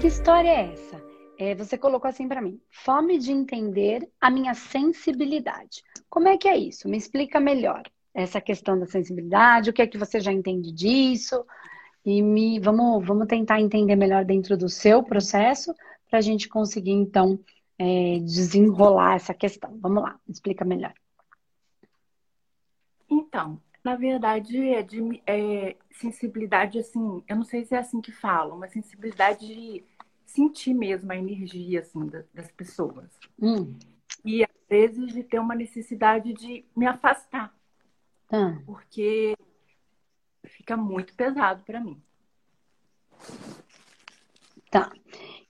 Que história é essa? É, você colocou assim para mim: fome de entender a minha sensibilidade. Como é que é isso? Me explica melhor essa questão da sensibilidade, o que é que você já entende disso? E me, vamos, vamos tentar entender melhor dentro do seu processo para a gente conseguir, então, é, desenrolar essa questão. Vamos lá, explica melhor. Então, na verdade, é de é, sensibilidade, assim, eu não sei se é assim que falam, uma sensibilidade de sentir mesmo a energia, assim, das pessoas. Hum. E, às vezes, de ter uma necessidade de me afastar. Tá. Porque fica muito pesado para mim. Tá.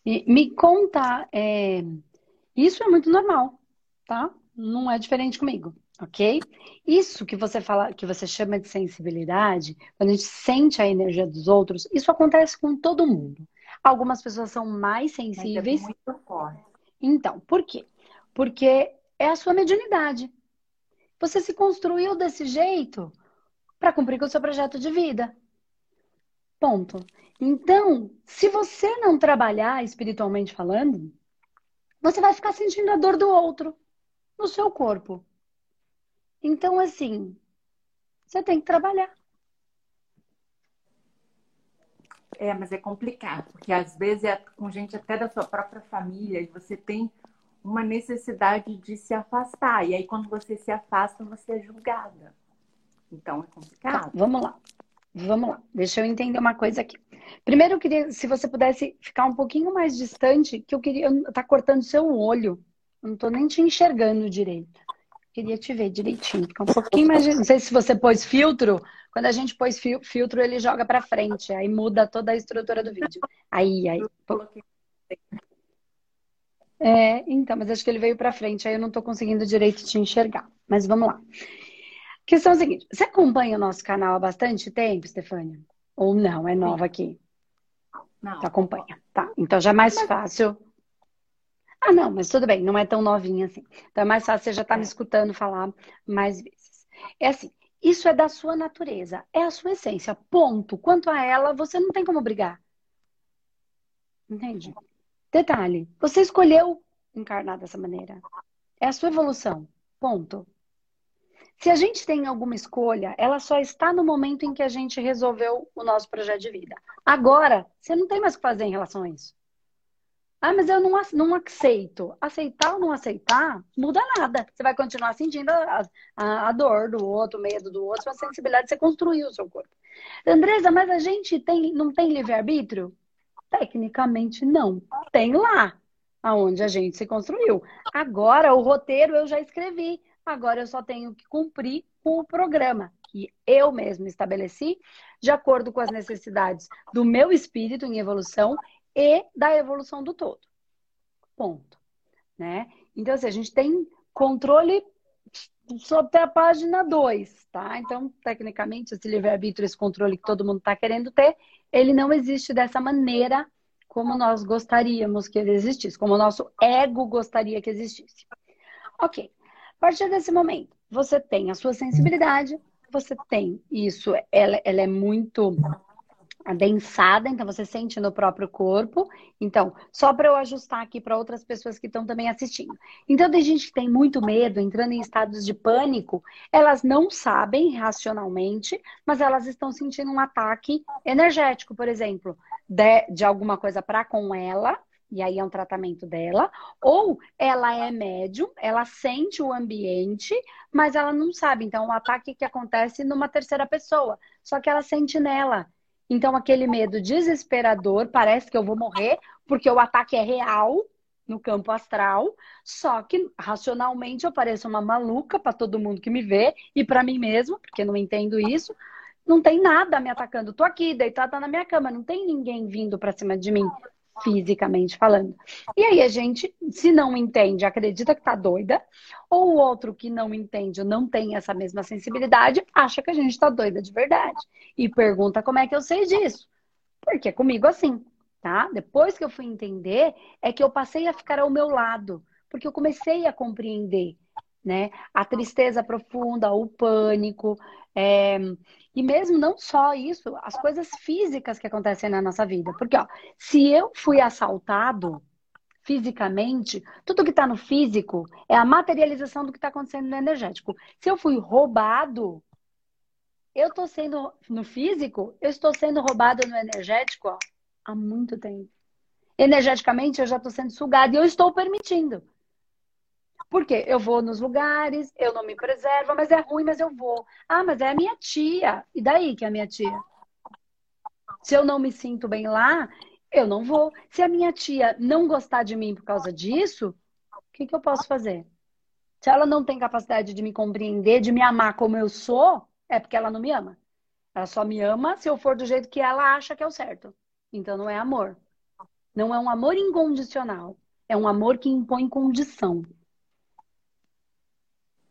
E me conta, é... isso é muito normal, tá? Não é diferente comigo, ok? Isso que você fala, que você chama de sensibilidade, quando a gente sente a energia dos outros, isso acontece com todo mundo. Algumas pessoas são mais é sensíveis. É muito forte. Então, por quê? Porque é a sua mediunidade. Você se construiu desse jeito para cumprir com o seu projeto de vida. Ponto. Então, se você não trabalhar espiritualmente falando, você vai ficar sentindo a dor do outro no seu corpo. Então, assim, você tem que trabalhar. É, mas é complicado, porque às vezes é com gente até da sua própria família e você tem uma necessidade de se afastar. E aí, quando você se afasta, você é julgada. Então, é complicado. Tá, vamos lá. Vamos lá. Deixa eu entender uma coisa aqui. Primeiro, eu queria, se você pudesse ficar um pouquinho mais distante, que eu queria. Tá cortando seu olho. Eu não tô nem te enxergando direito. Queria te ver direitinho. Ficar um pouquinho mais. Não sei se você pôs filtro. Quando a gente pôs filtro, ele joga para frente. Aí muda toda a estrutura do vídeo. Aí, aí. É, então, mas acho que ele veio para frente, aí eu não estou conseguindo direito te enxergar. Mas vamos lá. Questão é a seguinte: você acompanha o nosso canal há bastante tempo, Stefânia? Ou não? É nova aqui? Não. Você acompanha. Tá. Então já é mais fácil. Ah, não, mas tudo bem, não é tão novinha assim. Então é mais fácil, você já está me é. escutando falar mais vezes. É assim, isso é da sua natureza, é a sua essência. Ponto. Quanto a ela, você não tem como brigar. Entende? Detalhe, você escolheu encarnar dessa maneira. É a sua evolução. Ponto. Se a gente tem alguma escolha, ela só está no momento em que a gente resolveu o nosso projeto de vida. Agora, você não tem mais o que fazer em relação a isso. Ah, mas eu não, não aceito. Aceitar ou não aceitar, muda nada. Você vai continuar sentindo a, a, a dor do outro, o medo do outro, a sensibilidade, você construiu o seu corpo. Andresa, mas a gente tem, não tem livre-arbítrio? Tecnicamente, não. Tem lá, aonde a gente se construiu. Agora, o roteiro eu já escrevi. Agora eu só tenho que cumprir com o programa que eu mesmo estabeleci, de acordo com as necessidades do meu espírito em evolução e da evolução do todo. Ponto. Né? Então, assim, a gente tem controle sobre a página 2, tá? Então, tecnicamente, esse livre-arbítrio, esse controle que todo mundo está querendo ter, ele não existe dessa maneira como nós gostaríamos que ele existisse, como o nosso ego gostaria que existisse. Ok. A partir desse momento, você tem a sua sensibilidade, você tem isso, ela, ela é muito adensada, então você sente no próprio corpo. Então, só para eu ajustar aqui para outras pessoas que estão também assistindo. Então, tem gente que tem muito medo, entrando em estados de pânico, elas não sabem racionalmente, mas elas estão sentindo um ataque energético, por exemplo, de, de alguma coisa para com ela, e aí é um tratamento dela, ou ela é médium, ela sente o ambiente, mas ela não sabe. Então, o ataque que acontece numa terceira pessoa, só que ela sente nela. Então, aquele medo desesperador, parece que eu vou morrer, porque o ataque é real no campo astral, só que racionalmente eu pareço uma maluca para todo mundo que me vê e para mim mesmo, porque não entendo isso. Não tem nada me atacando. Tô aqui, deitada na minha cama, não tem ninguém vindo para cima de mim fisicamente falando. E aí a gente, se não entende, acredita que tá doida, ou o outro que não entende, não tem essa mesma sensibilidade, acha que a gente tá doida de verdade. E pergunta como é que eu sei disso? Porque é comigo assim, tá? Depois que eu fui entender, é que eu passei a ficar ao meu lado, porque eu comecei a compreender né? A tristeza profunda, o pânico, é... e mesmo não só isso, as coisas físicas que acontecem na nossa vida. Porque, ó, se eu fui assaltado fisicamente, tudo que está no físico é a materialização do que está acontecendo no energético. Se eu fui roubado, eu estou sendo no físico, eu estou sendo roubado no energético ó, há muito tempo. Energeticamente, eu já estou sendo sugado e eu estou permitindo. Porque eu vou nos lugares, eu não me preservo, mas é ruim, mas eu vou. Ah, mas é a minha tia. E daí que é a minha tia? Se eu não me sinto bem lá, eu não vou. Se a minha tia não gostar de mim por causa disso, o que, que eu posso fazer? Se ela não tem capacidade de me compreender, de me amar como eu sou, é porque ela não me ama. Ela só me ama se eu for do jeito que ela acha que é o certo. Então não é amor. Não é um amor incondicional. É um amor que impõe condição.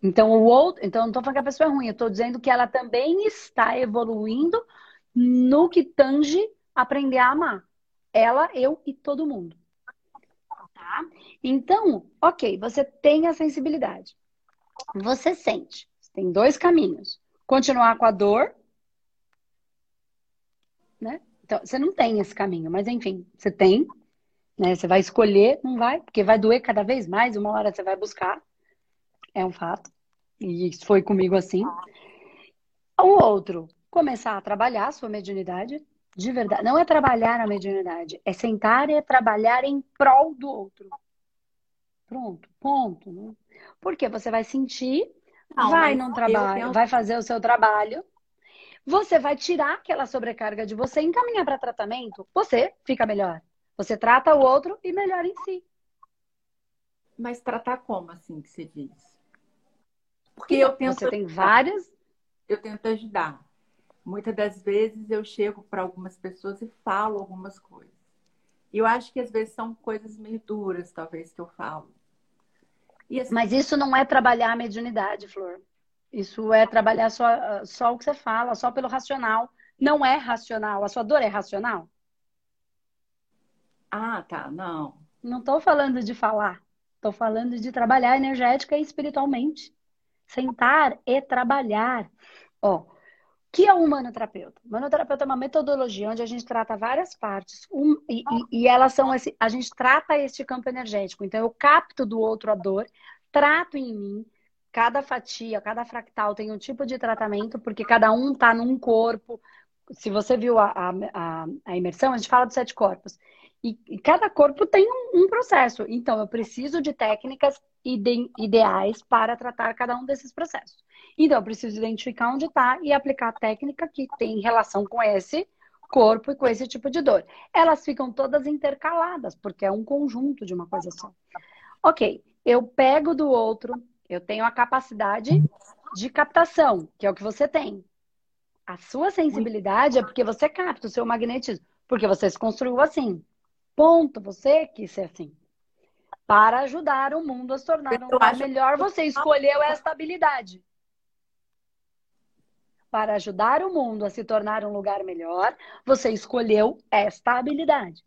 Então, o outro, então não estou falando que a pessoa é ruim, eu estou dizendo que ela também está evoluindo no que tange aprender a amar. Ela, eu e todo mundo. Tá? Então, ok, você tem a sensibilidade. Você sente. Tem dois caminhos. Continuar com a dor, né? Então, você não tem esse caminho, mas enfim, você tem, né? Você vai escolher, não vai, porque vai doer cada vez mais, uma hora você vai buscar é um fato. E isso foi comigo assim. O outro, começar a trabalhar a sua mediunidade, de verdade. Não é trabalhar a mediunidade, é sentar e é trabalhar em prol do outro. Pronto, ponto. Né? Porque você vai sentir, não, vai no trabalho, tenho... vai fazer o seu trabalho, você vai tirar aquela sobrecarga de você e encaminhar para tratamento. Você fica melhor. Você trata o outro e melhora em si. Mas tratar como assim que você diz? Porque eu tento. Você tem várias. Eu tento ajudar. Muitas das vezes eu chego para algumas pessoas e falo algumas coisas. E eu acho que às vezes são coisas meio duras, talvez, que eu falo. Assim... Mas isso não é trabalhar a mediunidade, Flor. Isso é trabalhar só, só o que você fala, só pelo racional. Não é racional. A sua dor é racional? Ah, tá. Não. Não estou falando de falar. Estou falando de trabalhar energética e espiritualmente sentar e trabalhar. Ó, o que é o humanoterapeuta? O humanoterapeuta é uma metodologia onde a gente trata várias partes um, e, e, e, elas são esse, a gente trata este campo energético. Então eu capto do outro a dor, trato em mim. Cada fatia, cada fractal tem um tipo de tratamento, porque cada um está num corpo. Se você viu a, a, a imersão, a gente fala dos sete corpos. E, e cada corpo tem um, um, processo. Então, eu preciso de técnicas ide, ideais para tratar cada um desses processos. Então, eu preciso identificar onde está e aplicar a técnica que tem relação com esse corpo e com esse tipo de dor. Elas ficam todas intercaladas, porque é um conjunto de uma coisa só. Ok, eu pego do outro, eu tenho a capacidade de captação, que é o que você tem. A sua sensibilidade é porque você capta o seu magnetismo, porque você se construiu assim. Ponto. Você quis ser assim. Para ajudar o mundo a se tornar um lugar melhor, você escolheu esta habilidade. Para ajudar o mundo a se tornar um lugar melhor, você escolheu esta habilidade.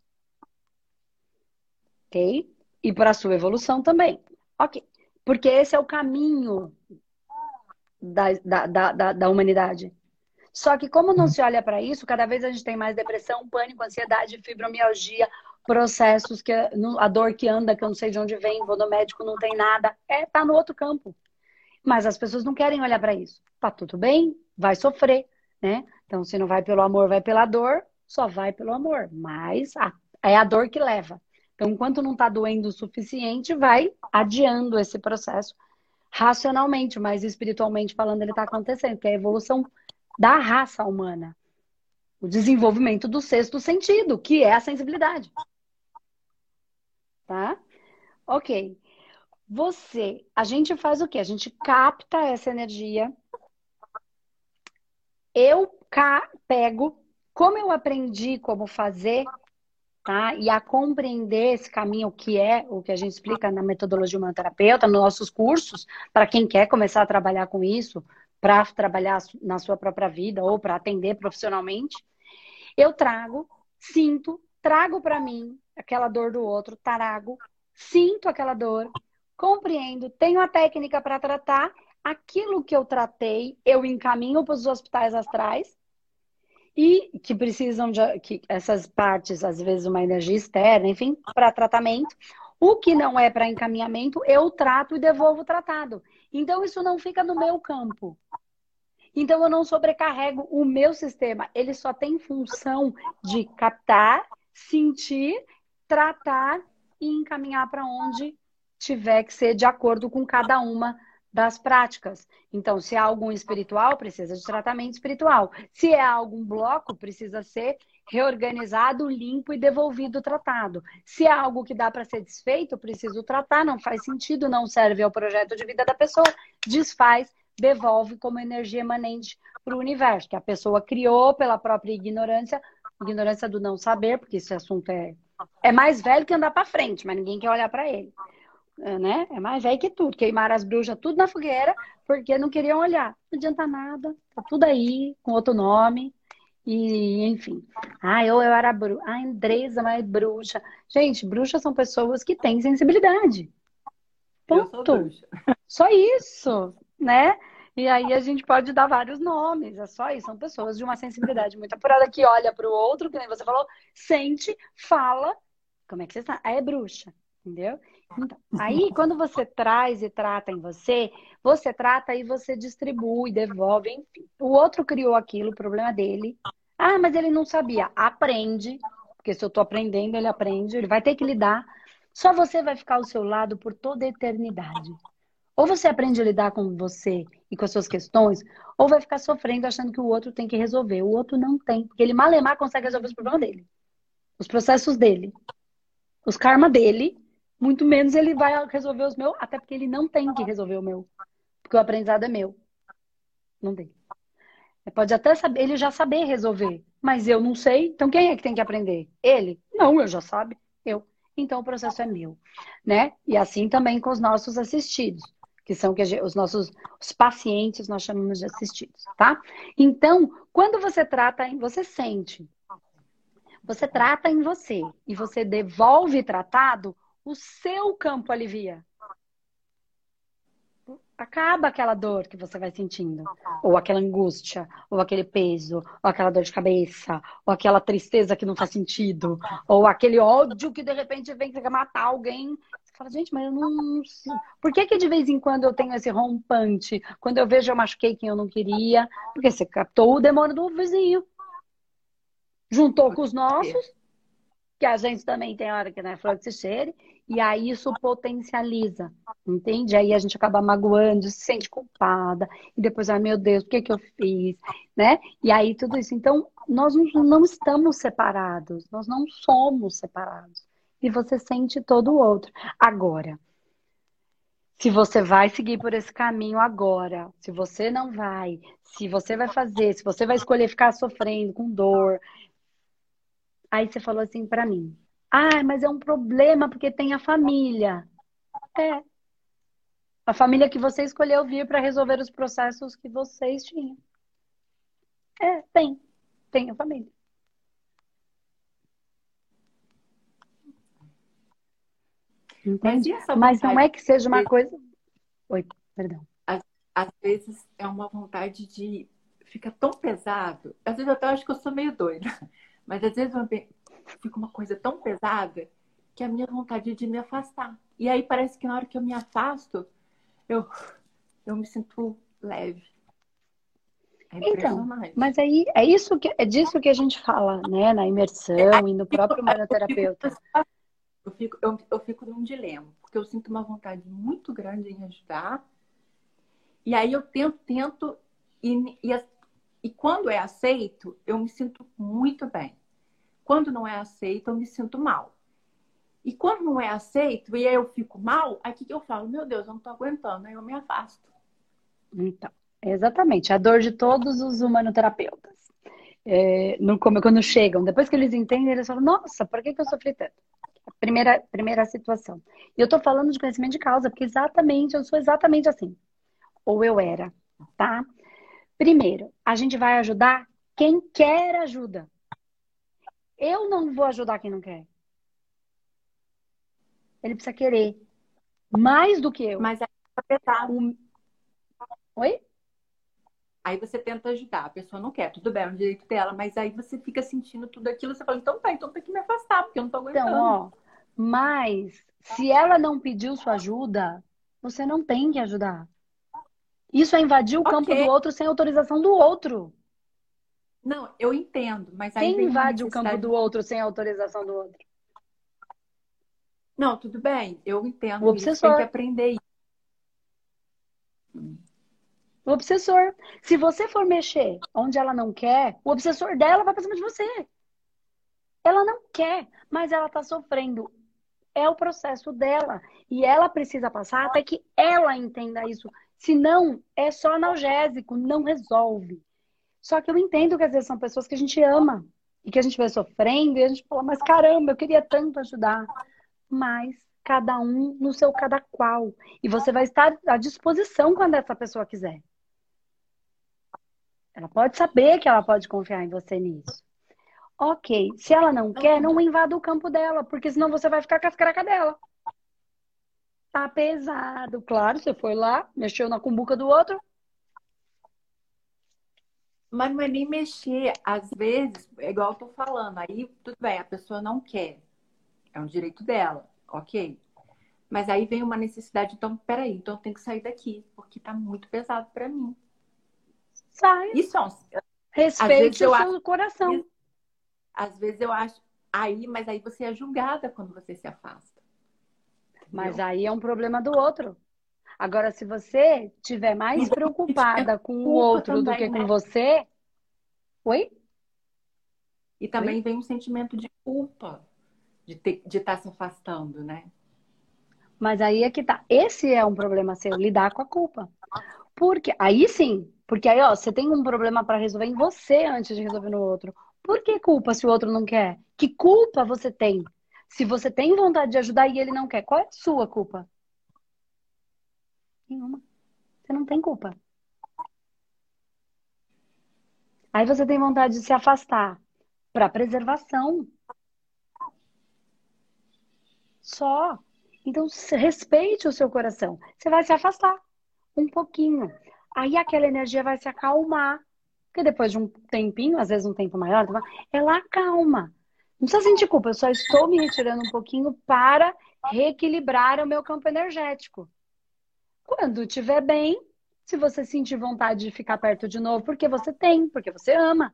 Ok? E para a sua evolução também. Ok. Porque esse é o caminho da, da, da, da humanidade. Só que como não se olha para isso, cada vez a gente tem mais depressão, pânico, ansiedade, fibromialgia, processos que a dor que anda, que eu não sei de onde vem, vou no médico, não tem nada, é tá no outro campo. Mas as pessoas não querem olhar para isso. Tá tudo bem, vai sofrer, né? Então, se não vai pelo amor, vai pela dor, só vai pelo amor. Mas a, é a dor que leva. Então, enquanto não está doendo o suficiente, vai adiando esse processo racionalmente, mas espiritualmente falando, ele está acontecendo, que é a evolução da raça humana. O desenvolvimento do sexto sentido, que é a sensibilidade tá? Ok. Você, a gente faz o quê? A gente capta essa energia. Eu cá pego, como eu aprendi como fazer, tá? E a compreender esse caminho que é o que a gente explica na metodologia humanoterapeuta, nos nossos cursos, para quem quer começar a trabalhar com isso, para trabalhar na sua própria vida ou para atender profissionalmente, eu trago, sinto, trago para mim aquela dor do outro, tarago, sinto aquela dor, compreendo, tenho a técnica para tratar, aquilo que eu tratei, eu encaminho para os hospitais astrais e que precisam de que essas partes, às vezes, uma energia externa, enfim, para tratamento. O que não é para encaminhamento, eu trato e devolvo tratado. Então, isso não fica no meu campo. Então, eu não sobrecarrego o meu sistema. Ele só tem função de captar, sentir, tratar e encaminhar para onde tiver que ser de acordo com cada uma das práticas. Então, se é algum espiritual, precisa de tratamento espiritual. Se é algum bloco, precisa ser reorganizado, limpo e devolvido tratado. Se é algo que dá para ser desfeito, preciso tratar, não faz sentido, não serve ao projeto de vida da pessoa, desfaz, devolve como energia emanente para o universo, que a pessoa criou pela própria ignorância, ignorância do não saber, porque esse assunto é, é mais velho que andar para frente, mas ninguém quer olhar para ele. É, né? É mais velho que tudo. Queimaram as bruxas tudo na fogueira porque não queriam olhar. Não adianta nada. Tá tudo aí, com outro nome. E, enfim. Ah, eu, eu era bruxa. Ah, Andresa, mas bruxa. Gente, bruxas são pessoas que têm sensibilidade. Ponto. Só isso, né? E aí a gente pode dar vários nomes, é só isso. São pessoas de uma sensibilidade muito apurada que olha para o outro, que nem você falou, sente, fala. Como é que você está? É bruxa, entendeu? Então, aí, quando você traz e trata em você, você trata e você distribui, devolve, enfim. O outro criou aquilo, o problema dele. Ah, mas ele não sabia. Aprende, porque se eu estou aprendendo, ele aprende, ele vai ter que lidar. Só você vai ficar ao seu lado por toda a eternidade. Ou você aprende a lidar com você e com as suas questões, ou vai ficar sofrendo achando que o outro tem que resolver. O outro não tem, porque ele malemar consegue resolver os problemas dele. Os processos dele. Os karma dele muito menos ele vai resolver os meus, até porque ele não tem que resolver o meu. Porque o aprendizado é meu. Não tem. Pode até saber, ele já saber resolver, mas eu não sei. Então quem é que tem que aprender? Ele? Não, eu já sabe. Eu. Então o processo é meu, né? E assim também com os nossos assistidos, que são que os nossos os pacientes nós chamamos de assistidos, tá? Então, quando você trata, você sente. Você trata em você e você devolve tratado, o seu campo alivia. Acaba aquela dor que você vai sentindo, ou aquela angústia, ou aquele peso, ou aquela dor de cabeça, ou aquela tristeza que não faz sentido, ou aquele ódio que de repente vem que matar alguém. Fala, gente, mas eu não. Por que, que de vez em quando eu tenho esse rompante? Quando eu vejo eu machuquei quem eu não queria? Porque você captou o demônio do vizinho. Juntou com os nossos, que a gente também tem hora que não é flor que se cheire, e aí isso potencializa, entende? Aí a gente acaba magoando, se sente culpada, e depois, ai meu Deus, o que, que eu fiz, né? E aí tudo isso. Então, nós não estamos separados, nós não somos separados. E você sente todo o outro. Agora, se você vai seguir por esse caminho agora, se você não vai, se você vai fazer, se você vai escolher ficar sofrendo com dor, Aí você falou assim para mim: ah, mas é um problema porque tem a família. É. A família que você escolheu vir para resolver os processos que vocês tinham. É, tem. Tem a família. Entende? Mas não é que seja uma coisa. Oi, perdão. Às, às, vezes é uma vontade de. Fica tão pesado. Às vezes eu até acho que eu sou meio doida. Mas às vezes fica uma coisa tão pesada que a minha vontade é de me afastar. E aí parece que na hora que eu me afasto, eu, eu me sinto leve. É então, mas aí é isso que é disso que a gente fala, né, na imersão é, e no próprio manoterapeuta. Eu fico, eu, eu fico num dilema, porque eu sinto uma vontade muito grande em ajudar. E aí eu tento, tento, e, e, e quando é aceito, eu me sinto muito bem. Quando não é aceito, eu me sinto mal. E quando não é aceito e aí eu fico mal, o que, eu falo? Meu Deus, eu não estou aguentando, aí eu me afasto. Então, exatamente. A dor de todos os humanoterapeutas. É, no, quando chegam, depois que eles entendem, eles falam, nossa, por que, que eu sofri tanto? Primeira, primeira situação. E eu estou falando de conhecimento de causa, porque exatamente, eu sou exatamente assim. Ou eu era, tá? Primeiro, a gente vai ajudar quem quer ajuda. Eu não vou ajudar quem não quer. Ele precisa querer. Mais do que eu. Mas aí o... Oi? Aí você tenta ajudar, a pessoa não quer, tudo bem, é um direito dela, mas aí você fica sentindo tudo aquilo, você fala, então tá, então tem que me afastar, porque eu não tô aguentando. Então, ó, mas se ela não pediu sua ajuda, você não tem que ajudar. Isso é invadir o okay. campo do outro sem autorização do outro. Não, eu entendo, mas aí Quem invade o campo do outro sem autorização do outro? Não, tudo bem, eu entendo. O obsessor. Tem que aprender isso. O obsessor. Se você for mexer onde ela não quer, o obsessor dela vai pra cima de você. Ela não quer, mas ela tá sofrendo. É o processo dela. E ela precisa passar até que ela entenda isso. Senão, é só analgésico, não resolve. Só que eu entendo que às vezes são pessoas que a gente ama e que a gente vai sofrendo e a gente fala, mas caramba, eu queria tanto ajudar. Mas cada um no seu cada qual. E você vai estar à disposição quando essa pessoa quiser. Ela pode saber que ela pode confiar em você nisso. Ok, se ela não quer, não invada o campo dela, porque senão você vai ficar com as caracas dela. Tá pesado, claro, você foi lá, mexeu na cumbuca do outro, mas não é nem mexer. Às vezes, é igual eu tô falando, aí tudo bem, a pessoa não quer. É um direito dela, ok. Mas aí vem uma necessidade, então, peraí, então eu tenho que sair daqui, porque tá muito pesado para mim. Sai. Isso é um... Respeite o seu acho... coração. Às vezes eu acho. Aí, mas aí você é julgada quando você se afasta. Mas aí é um problema do outro. Agora, se você estiver mais preocupada com o outro também, do que com né? você. Oi? E também Oi? vem um sentimento de culpa de, ter, de estar tá se afastando, né? Mas aí é que tá. Esse é um problema seu, lidar com a culpa. Porque aí sim, porque aí, ó, você tem um problema para resolver em você antes de resolver no outro. Por que culpa se o outro não quer? Que culpa você tem? Se você tem vontade de ajudar e ele não quer, qual é a sua culpa? Nenhuma. Você não tem culpa. Aí você tem vontade de se afastar para preservação. Só. Então, respeite o seu coração. Você vai se afastar um pouquinho. Aí aquela energia vai se acalmar. Porque depois de um tempinho, às vezes um tempo maior, ela acalma. Não precisa sentir culpa, eu só estou me retirando um pouquinho para reequilibrar o meu campo energético. Quando estiver bem, se você sentir vontade de ficar perto de novo, porque você tem, porque você ama.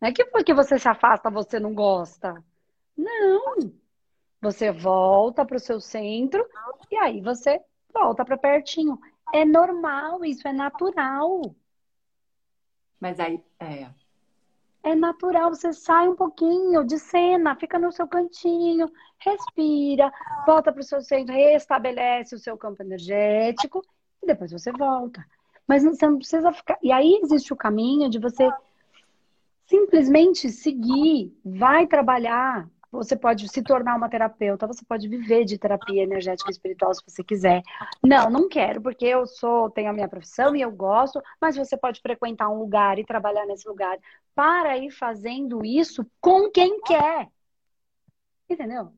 Não é que porque você se afasta, você não gosta. Não. Você volta para o seu centro e aí você volta para pertinho. É normal, isso é natural. Mas aí, é. É natural, você sai um pouquinho de cena, fica no seu cantinho, respira, volta para o seu centro, restabelece o seu campo energético e depois você volta. Mas você não precisa ficar. E aí existe o caminho de você simplesmente seguir, vai trabalhar. Você pode se tornar uma terapeuta, você pode viver de terapia energética e espiritual se você quiser. Não, não quero, porque eu sou, tenho a minha profissão e eu gosto, mas você pode frequentar um lugar e trabalhar nesse lugar para ir fazendo isso com quem quer. Entendeu?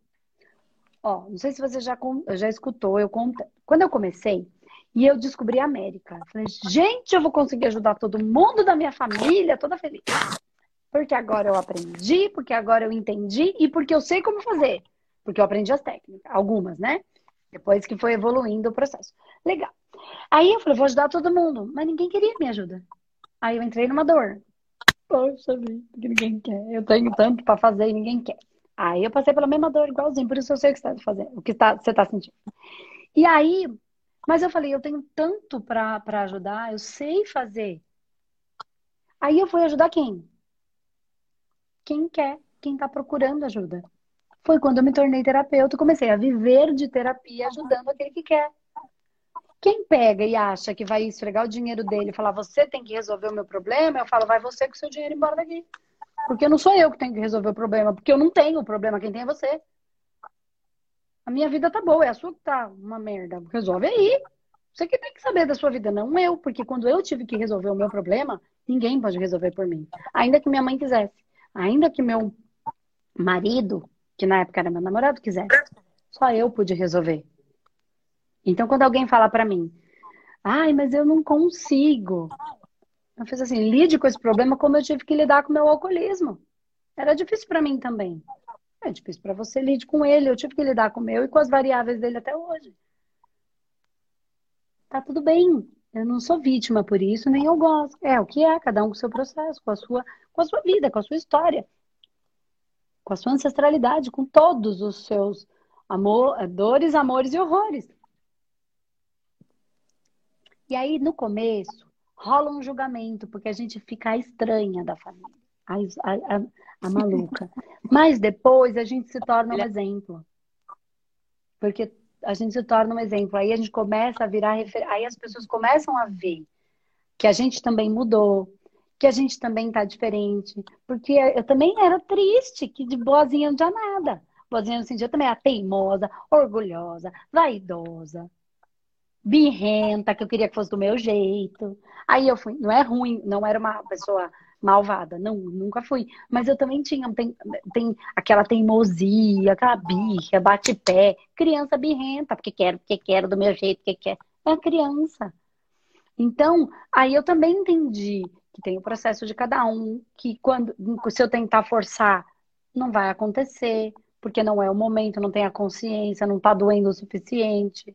Ó, não sei se você já, já escutou, eu conto. Quando eu comecei, e eu descobri a América. Falei, gente, eu vou conseguir ajudar todo mundo da minha família, toda feliz. Porque agora eu aprendi, porque agora eu entendi e porque eu sei como fazer. Porque eu aprendi as técnicas, algumas, né? Depois que foi evoluindo o processo. Legal. Aí eu falei, vou ajudar todo mundo. Mas ninguém queria me ajuda. Aí eu entrei numa dor. Poxa vida, que ninguém quer. Eu tenho tanto para fazer e ninguém quer. Aí eu passei pela mesma dor igualzinho, por isso eu sei o que você está fazendo, o que tá, você está sentindo. E aí, mas eu falei, eu tenho tanto para ajudar, eu sei fazer. Aí eu fui ajudar quem? Quem quer, quem está procurando ajuda. Foi quando eu me tornei terapeuta, comecei a viver de terapia ajudando aquele que quer. Quem pega e acha que vai esfregar o dinheiro dele e falar, você tem que resolver o meu problema, eu falo, vai você com o seu dinheiro embora daqui. Porque não sou eu que tenho que resolver o problema, porque eu não tenho o problema, quem tem é você. A minha vida tá boa, é a sua que tá uma merda. Resolve aí. Você que tem que saber da sua vida, não eu. Porque quando eu tive que resolver o meu problema, ninguém pode resolver por mim. Ainda que minha mãe quisesse. Ainda que meu marido, que na época era meu namorado, quisesse. Só eu pude resolver. Então, quando alguém fala para mim, ai, mas eu não consigo. Eu fiz assim, lide com esse problema como eu tive que lidar com meu alcoolismo. Era difícil para mim também. É difícil para você, lide com ele. Eu tive que lidar com o meu e com as variáveis dele até hoje. Tá tudo bem. Eu não sou vítima por isso, nem eu gosto. É o que é, cada um com o seu processo, com a sua, com a sua vida, com a sua história, com a sua ancestralidade, com todos os seus amor, dores, amores e horrores. E aí, no começo, rola um julgamento, porque a gente fica estranha da família, a, a, a, a maluca. Mas depois a gente se torna um exemplo. Porque a gente se torna um exemplo. Aí a gente começa a virar refer... aí as pessoas começam a ver que a gente também mudou, que a gente também tá diferente. Porque eu também era triste, que de boazinha não tinha nada. Boazinha no sentido, eu também era teimosa, orgulhosa, vaidosa, birrenta, que eu queria que fosse do meu jeito. Aí eu fui, não é ruim, não era uma pessoa malvada. Não, nunca fui. Mas eu também tinha tem, tem aquela teimosia, aquela birra, bate-pé. Criança birrenta, porque quero, porque quero, do meu jeito, porque quer. É criança. Então, aí eu também entendi que tem o processo de cada um, que quando se eu tentar forçar, não vai acontecer, porque não é o momento, não tem a consciência, não tá doendo o suficiente.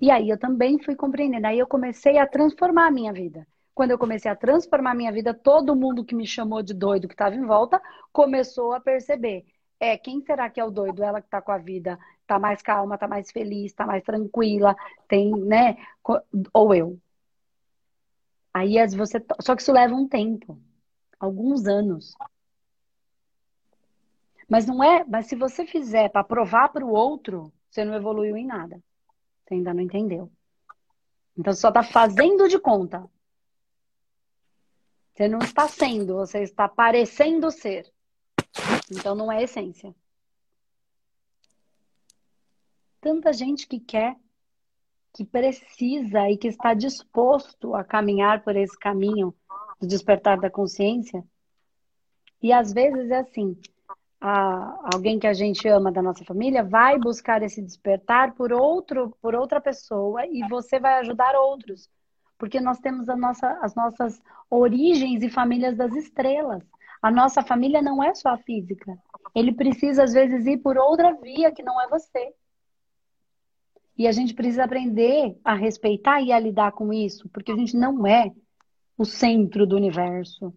E aí eu também fui compreendendo. Aí eu comecei a transformar a minha vida. Quando eu comecei a transformar minha vida, todo mundo que me chamou de doido que estava em volta começou a perceber. É, quem será que é o doido? Ela que está com a vida, está mais calma, está mais feliz, está mais tranquila, tem, né? Ou eu. Aí você. Só que isso leva um tempo, alguns anos. Mas não é. Mas se você fizer para provar para o outro, você não evoluiu em nada. Você ainda não entendeu. Então você só está fazendo de conta. Você não está sendo, você está parecendo ser. Então não é essência. Tanta gente que quer, que precisa e que está disposto a caminhar por esse caminho do despertar da consciência. E às vezes é assim, a, alguém que a gente ama da nossa família vai buscar esse despertar por outro, por outra pessoa e você vai ajudar outros porque nós temos nossa, as nossas origens e famílias das estrelas. A nossa família não é só a física. Ele precisa, às vezes, ir por outra via que não é você. E a gente precisa aprender a respeitar e a lidar com isso, porque a gente não é o centro do universo,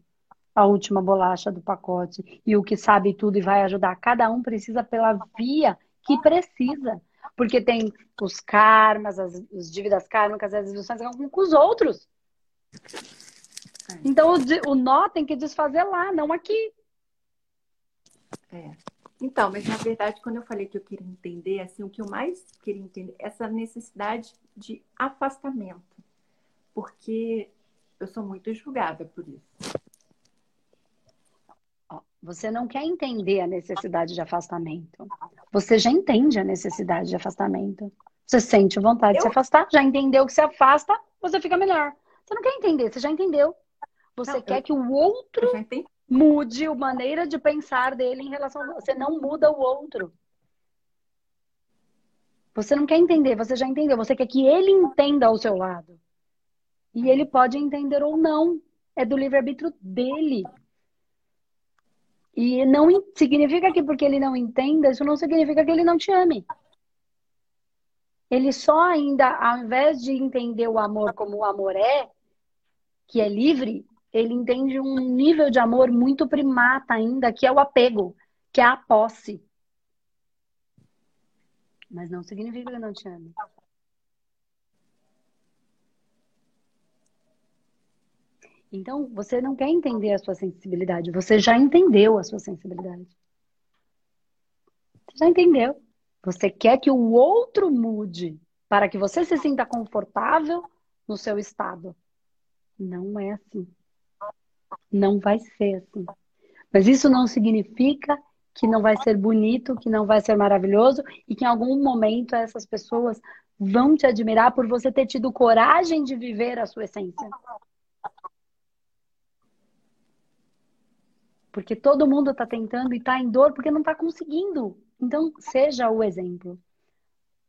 a última bolacha do pacote e o que sabe tudo e vai ajudar. Cada um precisa pela via que precisa. Porque tem os karmas, as, as dívidas kármicas, as ilusões com os outros. Então o, o nó tem que desfazer lá, não aqui. É. Então, mas na verdade, quando eu falei que eu queria entender, assim, o que eu mais queria entender é essa necessidade de afastamento. Porque eu sou muito julgada por isso. Você não quer entender a necessidade de afastamento. Você já entende a necessidade de afastamento. Você sente vontade eu... de se afastar, já entendeu que se afasta, você fica melhor. Você não quer entender, você já entendeu. Você não, quer eu... que o outro mude a maneira de pensar dele em relação a você. Não muda o outro. Você não quer entender, você já entendeu. Você quer que ele entenda ao seu lado. E ele pode entender ou não. É do livre-arbítrio dele. E não significa que porque ele não entenda, isso não significa que ele não te ame. Ele só ainda, ao invés de entender o amor como o amor é, que é livre, ele entende um nível de amor muito primata ainda, que é o apego, que é a posse. Mas não significa que ele não te ame. Então, você não quer entender a sua sensibilidade, você já entendeu a sua sensibilidade. Você já entendeu. Você quer que o outro mude para que você se sinta confortável no seu estado. Não é assim. Não vai ser assim. Mas isso não significa que não vai ser bonito, que não vai ser maravilhoso e que em algum momento essas pessoas vão te admirar por você ter tido coragem de viver a sua essência. Porque todo mundo está tentando e está em dor porque não está conseguindo. Então, seja o exemplo.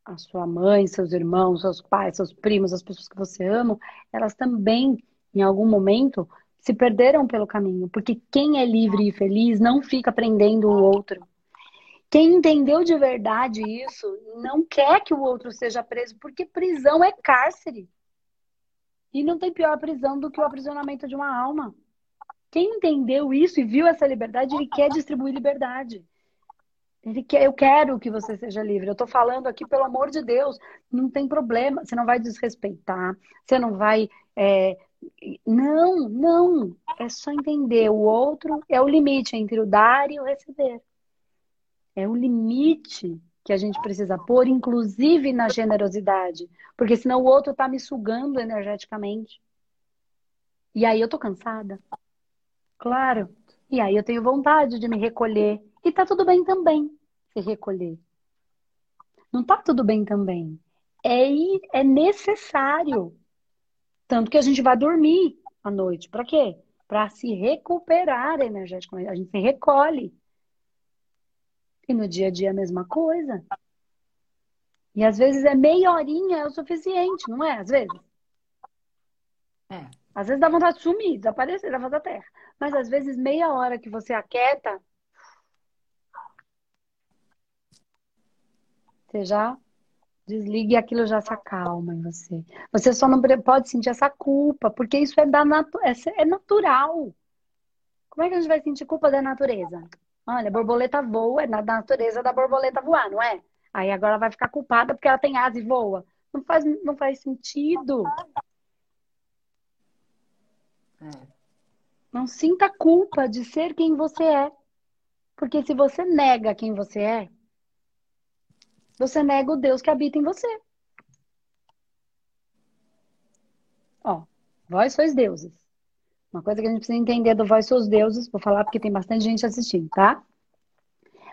a sua mãe, seus irmãos, seus pais, seus primos, as pessoas que você ama, elas também, em algum momento, se perderam pelo caminho. Porque quem é livre e feliz não fica prendendo o outro. Quem entendeu de verdade isso não quer que o outro seja preso, porque prisão é cárcere. E não tem pior prisão do que o aprisionamento de uma alma. Quem entendeu isso e viu essa liberdade, ele quer distribuir liberdade. Ele quer, eu quero que você seja livre. Eu estou falando aqui, pelo amor de Deus, não tem problema. Você não vai desrespeitar, você não vai. É... Não, não. É só entender. O outro é o limite entre o dar e o receber. É o limite que a gente precisa pôr, inclusive na generosidade. Porque senão o outro está me sugando energeticamente. E aí eu tô cansada. Claro. E aí eu tenho vontade de me recolher. E tá tudo bem também se recolher. Não tá tudo bem também. É, é necessário. Tanto que a gente vai dormir à noite. Para quê? Para se recuperar energeticamente. A gente se recolhe. E no dia a dia a mesma coisa. E às vezes é meia horinha é o suficiente, não é? Às vezes. É. Às vezes dá vontade de sumir, desaparecer da face da terra. Mas às vezes meia hora que você aquieta, você já desliga e aquilo já se acalma em você. Você só não pode sentir essa culpa, porque isso é, da natu é, é natural. Como é que a gente vai sentir culpa da natureza? Olha, a borboleta voa, é na natureza da borboleta voar, não é? Aí agora vai ficar culpada porque ela tem asa e voa. Não faz, não faz sentido. É. Não sinta culpa de ser quem você é. Porque se você nega quem você é, você nega o Deus que habita em você. Ó, vós sois deuses. Uma coisa que a gente precisa entender do vós sois deuses, vou falar porque tem bastante gente assistindo, tá?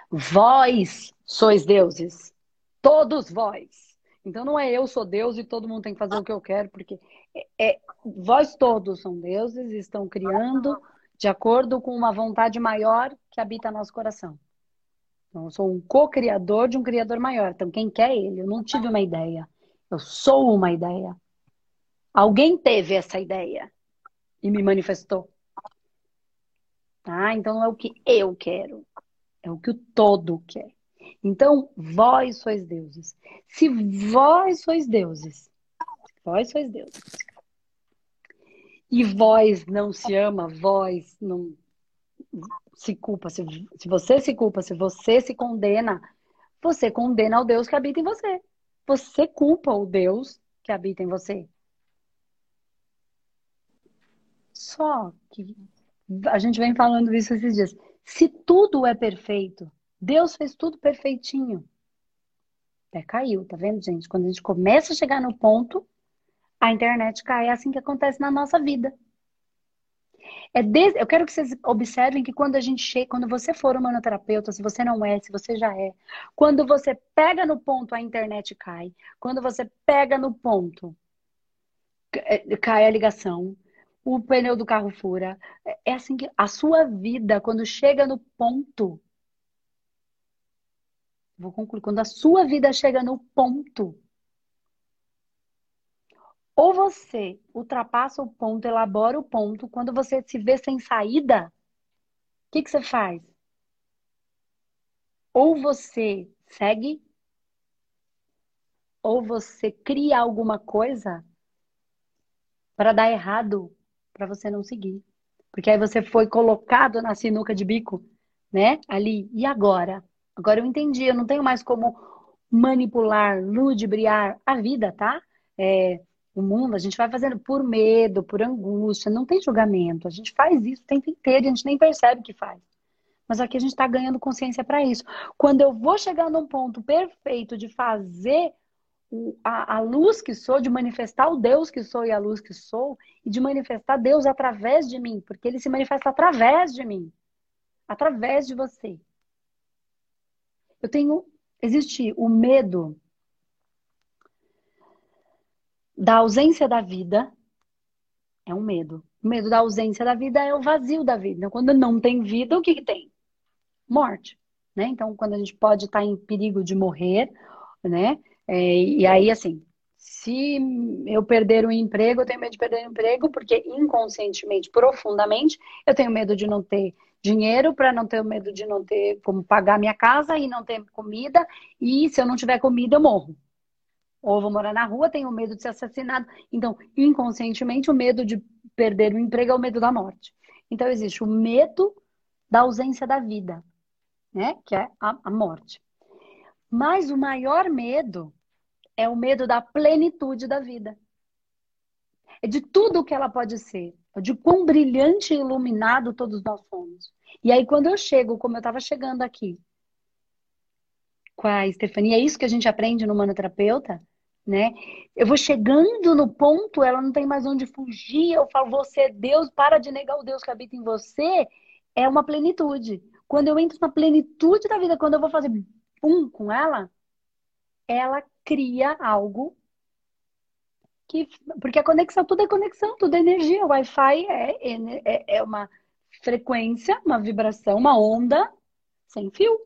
Vós sois deuses. Todos vós. Então não é eu sou Deus e todo mundo tem que fazer o que eu quero, porque é, é, vós todos são deuses e estão criando de acordo com uma vontade maior que habita nosso coração. Então, eu sou um co-criador de um criador maior. Então, quem quer ele? Eu não tive uma ideia. Eu sou uma ideia. Alguém teve essa ideia e me manifestou. Ah, então não é o que eu quero, é o que o todo quer. Então, vós sois deuses. Se vós sois deuses, vós sois deuses. E vós não se ama, vós não se culpa. Se, se você se culpa, se você se condena, você condena o Deus que habita em você. Você culpa o Deus que habita em você. Só que a gente vem falando isso esses dias. Se tudo é perfeito, Deus fez tudo perfeitinho. Até caiu, tá vendo, gente? Quando a gente começa a chegar no ponto, a internet cai. É assim que acontece na nossa vida. É. Eu quero que vocês observem que quando a gente chega, quando você for um manoterapeuta, se você não é, se você já é, quando você pega no ponto, a internet cai. Quando você pega no ponto, é, cai a ligação, o pneu do carro fura. É assim que a sua vida, quando chega no ponto, Vou concluir. Quando a sua vida chega no ponto, ou você ultrapassa o ponto, elabora o ponto, quando você se vê sem saída, o que, que você faz? Ou você segue, ou você cria alguma coisa para dar errado, para você não seguir. Porque aí você foi colocado na sinuca de bico, né? Ali. E agora? Agora eu entendi, eu não tenho mais como manipular, ludibriar a vida, tá? É, o mundo, a gente vai fazendo por medo, por angústia, não tem julgamento. A gente faz isso o tempo inteiro e a gente nem percebe que faz. Mas aqui a gente está ganhando consciência para isso. Quando eu vou chegar num ponto perfeito de fazer a, a, luz que sou, de manifestar o Deus que sou e a luz que sou, e de manifestar Deus através de mim, porque ele se manifesta através de mim, através de você. Eu tenho. Existe o medo da ausência da vida. É um medo. O medo da ausência da vida é o vazio da vida. Então, quando não tem vida, o que, que tem? Morte. Né? Então, quando a gente pode estar em perigo de morrer, né? É, e aí, assim, se eu perder o emprego, eu tenho medo de perder o emprego, porque inconscientemente, profundamente, eu tenho medo de não ter dinheiro, para não ter medo de não ter como pagar minha casa e não ter comida, e se eu não tiver comida, eu morro. Ou vou morar na rua, tenho medo de ser assassinado. Então, inconscientemente, o medo de perder o emprego é o medo da morte. Então, existe o medo da ausência da vida, né? Que é a, a morte. Mas o maior medo é o medo da plenitude da vida. É de tudo que ela pode ser. É de quão brilhante e iluminado todos nós somos. E aí, quando eu chego, como eu estava chegando aqui, com a Stefania, é isso que a gente aprende no manoterapeuta, né? Eu vou chegando no ponto, ela não tem mais onde fugir. Eu falo, você é Deus, para de negar o Deus que habita em você. É uma plenitude. Quando eu entro na plenitude da vida, quando eu vou fazer pum com ela, ela cria algo que. Porque a conexão, tudo é conexão, tudo é energia. O Wi-Fi é, é, é uma frequência, uma vibração, uma onda sem fio.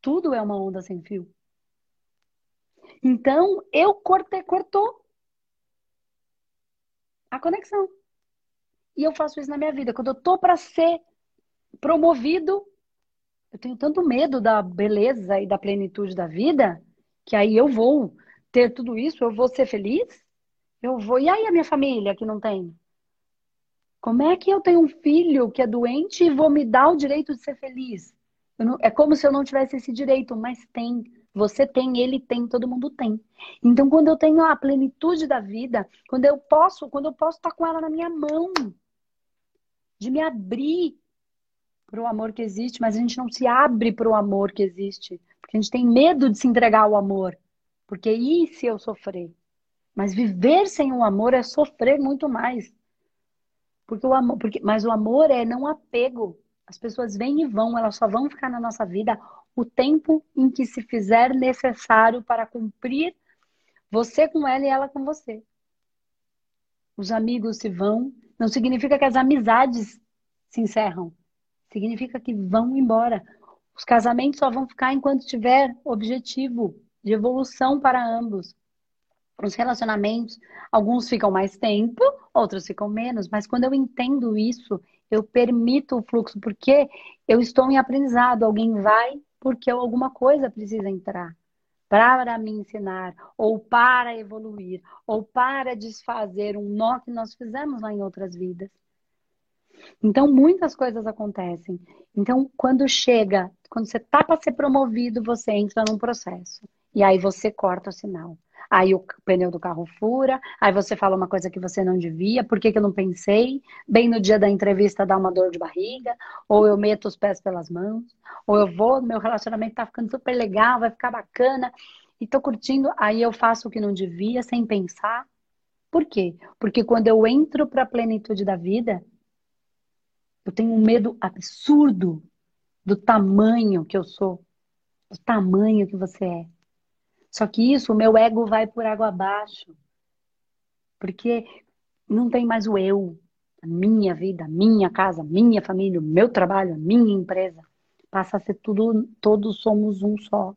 Tudo é uma onda sem fio. Então, eu cortei, cortou a conexão. E eu faço isso na minha vida. Quando eu tô para ser promovido, eu tenho tanto medo da beleza e da plenitude da vida que aí eu vou ter tudo isso, eu vou ser feliz, eu vou. E aí a minha família que não tem? Como é que eu tenho um filho que é doente e vou me dar o direito de ser feliz? Não... é como se eu não tivesse esse direito, mas tem. Você tem, ele tem, todo mundo tem. Então, quando eu tenho a plenitude da vida, quando eu posso, quando eu posso estar com ela na minha mão, de me abrir para o amor que existe, mas a gente não se abre para o amor que existe. Porque a gente tem medo de se entregar ao amor. Porque e se eu sofrer? Mas viver sem o amor é sofrer muito mais. Porque o amor, porque, mas o amor é não apego. As pessoas vêm e vão, elas só vão ficar na nossa vida o tempo em que se fizer necessário para cumprir você com ela e ela com você. Os amigos se vão, não significa que as amizades se encerram. Significa que vão embora. Os casamentos só vão ficar enquanto tiver objetivo de evolução para ambos. Os relacionamentos, alguns ficam mais tempo, outros ficam menos, mas quando eu entendo isso, eu permito o fluxo, porque eu estou em aprendizado. Alguém vai porque alguma coisa precisa entrar para me ensinar, ou para evoluir, ou para desfazer um nó que nós fizemos lá em outras vidas. Então, muitas coisas acontecem. Então, quando chega, quando você tá para ser promovido, você entra num processo. E aí você corta o sinal. Aí o pneu do carro fura, aí você fala uma coisa que você não devia, por que, que eu não pensei? Bem no dia da entrevista dá uma dor de barriga, ou eu meto os pés pelas mãos, ou eu vou, meu relacionamento tá ficando super legal, vai ficar bacana, e tô curtindo, aí eu faço o que não devia, sem pensar. Por quê? Porque quando eu entro para a plenitude da vida, eu tenho um medo absurdo do tamanho que eu sou, do tamanho que você é. Só que isso, o meu ego vai por água abaixo. Porque não tem mais o eu, a minha vida, a minha casa, a minha família, o meu trabalho, a minha empresa. Passa a ser tudo, todos somos um só.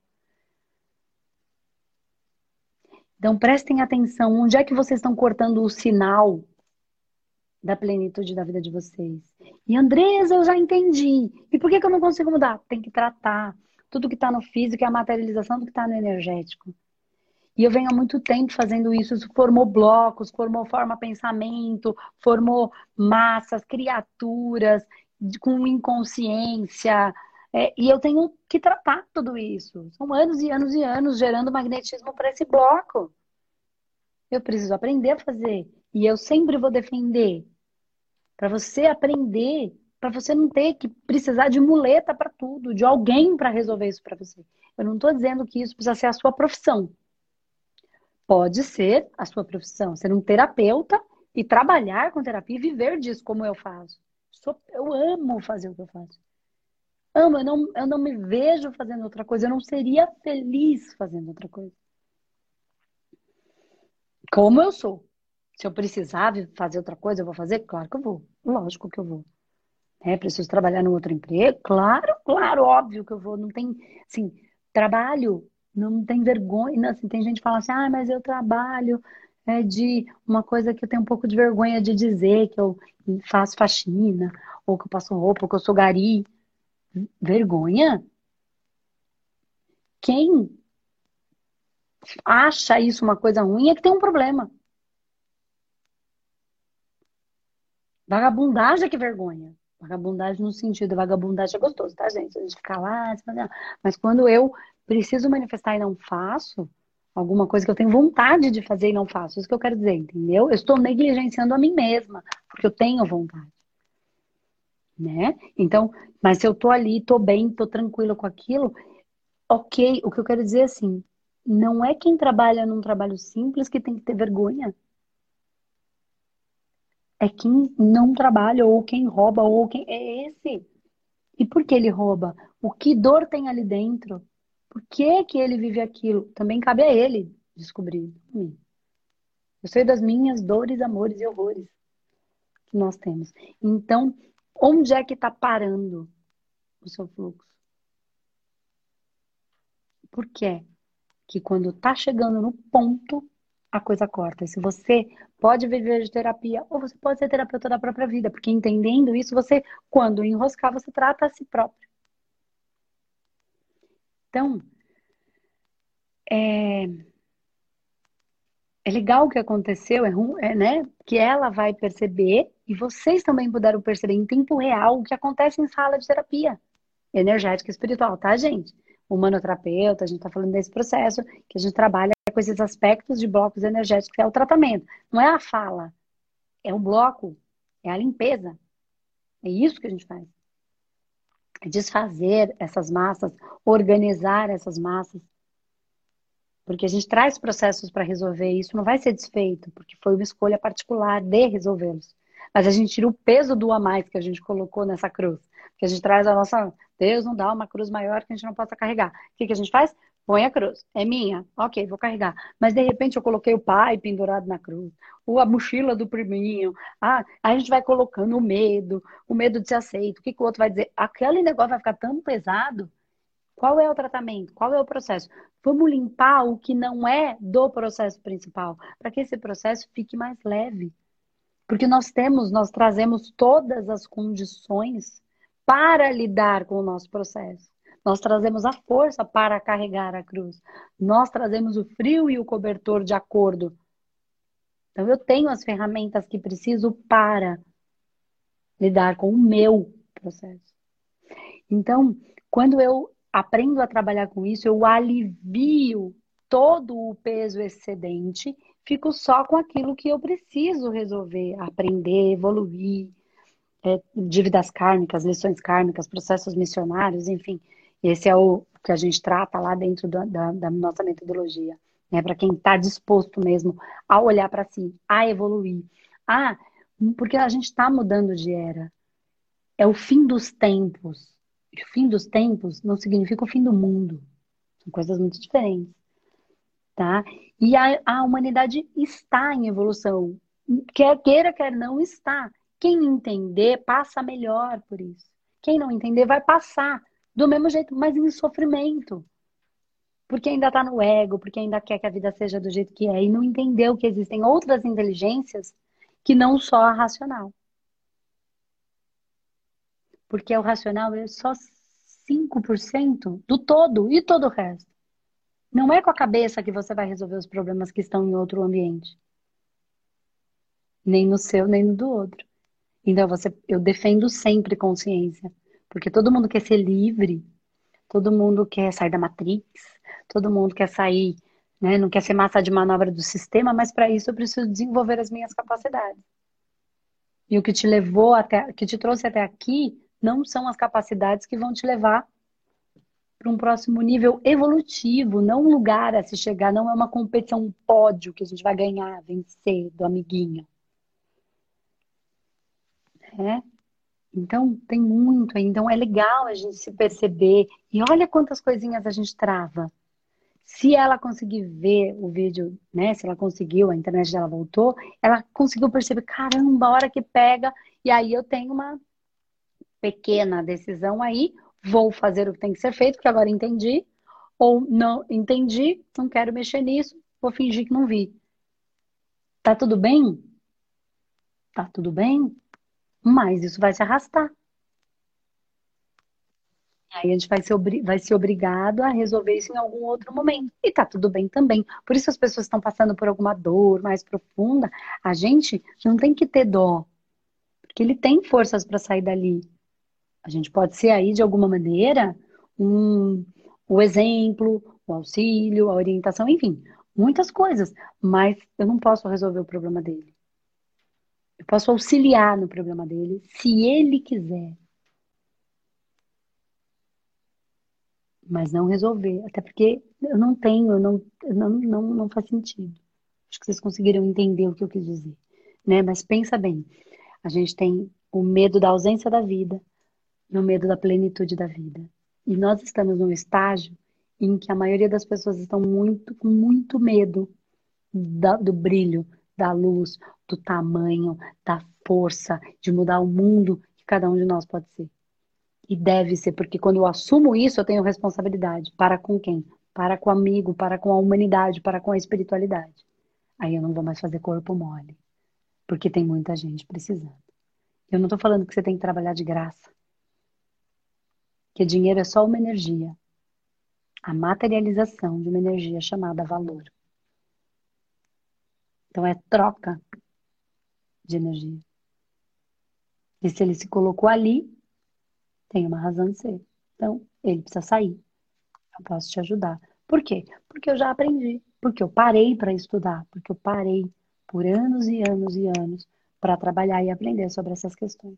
Então prestem atenção, onde é que vocês estão cortando o sinal da plenitude da vida de vocês. E Andresa, eu já entendi. E por que, que eu não consigo mudar? Tem que tratar. Tudo que está no físico é a materialização do que está no energético. E eu venho há muito tempo fazendo isso. Isso formou blocos, formou forma pensamento, formou massas, criaturas com inconsciência. É, e eu tenho que tratar tudo isso. São anos e anos e anos gerando magnetismo para esse bloco. Eu preciso aprender a fazer. E eu sempre vou defender para você aprender, para você não ter que precisar de muleta para tudo, de alguém para resolver isso para você. Eu não estou dizendo que isso precisa ser a sua profissão. Pode ser a sua profissão, ser um terapeuta e trabalhar com terapia e viver disso como eu faço. Eu amo fazer o que eu faço. Amo, eu não, eu não me vejo fazendo outra coisa, eu não seria feliz fazendo outra coisa. Como eu sou. Se eu precisar fazer outra coisa, eu vou fazer? Claro que eu vou. Lógico que eu vou. É, preciso trabalhar no outro emprego? Claro, claro, óbvio que eu vou. Não tem, assim, trabalho não tem vergonha. Não, assim, tem gente que fala assim, ah, mas eu trabalho é, de uma coisa que eu tenho um pouco de vergonha de dizer, que eu faço faxina, ou que eu passo roupa, ou que eu sou gari. Vergonha? Quem acha isso uma coisa ruim é que tem um problema. Vagabundagem é que vergonha. Vagabundagem no sentido, vagabundagem é gostoso, tá, gente? A gente fica lá, mas quando eu preciso manifestar e não faço, alguma coisa que eu tenho vontade de fazer e não faço, isso que eu quero dizer, entendeu? Eu estou negligenciando a mim mesma, porque eu tenho vontade. Né? Então, mas se eu tô ali, tô bem, tô tranquila com aquilo, ok, o que eu quero dizer é assim, não é quem trabalha num trabalho simples que tem que ter vergonha. É quem não trabalha, ou quem rouba, ou quem. É esse. E por que ele rouba? O que dor tem ali dentro? Por que, que ele vive aquilo? Também cabe a ele descobrir. Eu sei das minhas dores, amores e horrores que nós temos. Então, onde é que está parando o seu fluxo? Por quê? Que quando está chegando no ponto, a coisa corta. Se você pode viver de terapia, ou você pode ser terapeuta da própria vida, porque entendendo isso, você, quando enroscar, você trata a si próprio. Então, é, é legal o que aconteceu, é, é, né? Que ela vai perceber, e vocês também puderam perceber em tempo real o que acontece em sala de terapia energética e espiritual, tá, gente? Humanoterapeuta, a gente tá falando desse processo que a gente trabalha com esses aspectos de blocos energéticos, que é o tratamento. Não é a fala, é o bloco, é a limpeza. É isso que a gente faz. É desfazer essas massas, organizar essas massas. Porque a gente traz processos para resolver isso, não vai ser desfeito, porque foi uma escolha particular de resolvê-los. Mas a gente tira o peso do a mais que a gente colocou nessa cruz. Que a gente traz a nossa. Deus não dá uma cruz maior que a gente não possa carregar. O que, que a gente faz? Põe a cruz. É minha. Ok, vou carregar. Mas de repente eu coloquei o pai pendurado na cruz. Ou a mochila do priminho. Ah, a gente vai colocando o medo, o medo de ser aceito. O que, que o outro vai dizer? Aquele negócio vai ficar tão pesado. Qual é o tratamento? Qual é o processo? Vamos limpar o que não é do processo principal, para que esse processo fique mais leve. Porque nós temos, nós trazemos todas as condições para lidar com o nosso processo. Nós trazemos a força para carregar a cruz. Nós trazemos o frio e o cobertor de acordo. Então, eu tenho as ferramentas que preciso para lidar com o meu processo. Então, quando eu aprendo a trabalhar com isso, eu alivio todo o peso excedente, fico só com aquilo que eu preciso resolver, aprender, evoluir, é, dívidas kármicas, lições kármicas, processos missionários, enfim. Esse é o que a gente trata lá dentro da, da, da nossa metodologia. Né? Para quem está disposto mesmo a olhar para si, a evoluir. Ah, porque a gente está mudando de era. É o fim dos tempos. O fim dos tempos não significa o fim do mundo. São coisas muito diferentes. Tá? E a, a humanidade está em evolução. Quer queira, quer não, está. Quem entender, passa melhor por isso. Quem não entender, vai passar do mesmo jeito, mas em sofrimento. Porque ainda está no ego, porque ainda quer que a vida seja do jeito que é e não entendeu que existem outras inteligências que não só a racional. Porque o racional é só 5% do todo e todo o resto. Não é com a cabeça que você vai resolver os problemas que estão em outro ambiente. Nem no seu, nem no do outro. Então, você, eu defendo sempre consciência. Porque todo mundo quer ser livre, todo mundo quer sair da matrix, todo mundo quer sair, né? Não quer ser massa de manobra do sistema, mas para isso eu preciso desenvolver as minhas capacidades. E o que te levou até, que te trouxe até aqui, não são as capacidades que vão te levar para um próximo nível evolutivo, não um lugar a se chegar, não é uma competição, um pódio que a gente vai ganhar, vencer do amiguinho. É? Então, tem muito. Então, é legal a gente se perceber. E olha quantas coisinhas a gente trava. Se ela conseguir ver o vídeo, né? Se ela conseguiu, a internet dela voltou, ela conseguiu perceber, caramba, a hora que pega, e aí eu tenho uma pequena decisão aí, vou fazer o que tem que ser feito, porque agora entendi, ou não entendi, não quero mexer nisso, vou fingir que não vi. Tá tudo bem? Tá tudo bem? Mas isso vai se arrastar. Aí a gente vai ser, vai ser obrigado a resolver isso em algum outro momento. E tá tudo bem também. Por isso as pessoas estão passando por alguma dor mais profunda. A gente não tem que ter dó. Porque ele tem forças para sair dali. A gente pode ser aí, de alguma maneira, um, o exemplo, o auxílio, a orientação, enfim, muitas coisas. Mas eu não posso resolver o problema dele. Eu posso auxiliar no problema dele, se ele quiser. Mas não resolver. Até porque eu não tenho, não, não, não, não faz sentido. Acho que vocês conseguiram entender o que eu quis dizer. Né? Mas pensa bem. A gente tem o medo da ausência da vida e o medo da plenitude da vida. E nós estamos num estágio em que a maioria das pessoas estão muito com muito medo da, do brilho, da luz, do tamanho, da força de mudar o mundo que cada um de nós pode ser. E deve ser, porque quando eu assumo isso, eu tenho responsabilidade. Para com quem? Para com o amigo, para com a humanidade, para com a espiritualidade. Aí eu não vou mais fazer corpo mole. Porque tem muita gente precisando. Eu não estou falando que você tem que trabalhar de graça que dinheiro é só uma energia. A materialização de uma energia chamada valor. Então é troca de energia. E se ele se colocou ali, tem uma razão de ser. Então, ele precisa sair. Eu posso te ajudar. Por quê? Porque eu já aprendi. Porque eu parei para estudar. Porque eu parei por anos e anos e anos para trabalhar e aprender sobre essas questões.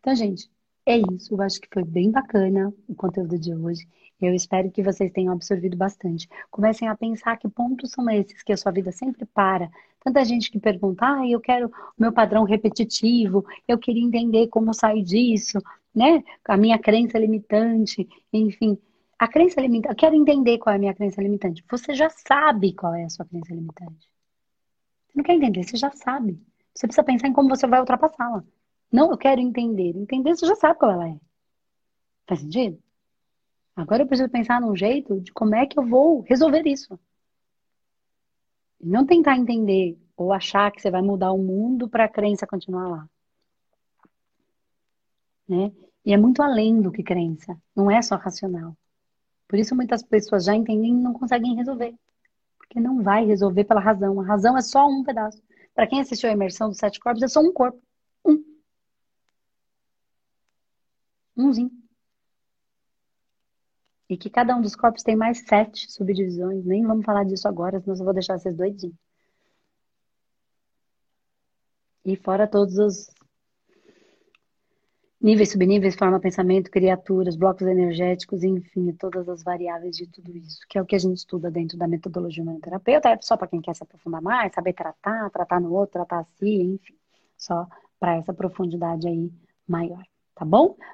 Então, gente, é isso, eu acho que foi bem bacana o conteúdo de hoje. Eu espero que vocês tenham absorvido bastante. Comecem a pensar que pontos são esses que a sua vida sempre para. Tanta gente que pergunta, ah, eu quero o meu padrão repetitivo, eu queria entender como sair disso, né? A minha crença limitante, enfim. A crença limitante, eu quero entender qual é a minha crença limitante. Você já sabe qual é a sua crença limitante. Você não quer entender, você já sabe. Você precisa pensar em como você vai ultrapassá-la. Não, eu quero entender. Entender, você já sabe qual ela é. Faz sentido? Agora eu preciso pensar num jeito de como é que eu vou resolver isso. Não tentar entender ou achar que você vai mudar o mundo para a crença continuar lá. Né? E é muito além do que crença. Não é só racional. Por isso muitas pessoas já entendem e não conseguem resolver. Porque não vai resolver pela razão. A razão é só um pedaço. Para quem assistiu a imersão dos sete corpos, é só um corpo. Um. Umzinho. E que cada um dos corpos tem mais sete subdivisões. Nem vamos falar disso agora, senão eu vou deixar vocês doidinhos. E fora todos os níveis, subníveis, forma, pensamento, criaturas, blocos energéticos, enfim, todas as variáveis de tudo isso, que é o que a gente estuda dentro da metodologia humanoterapeuta, é só para quem quer se aprofundar mais, saber tratar, tratar no outro, tratar assim, enfim, só para essa profundidade aí maior tá bom?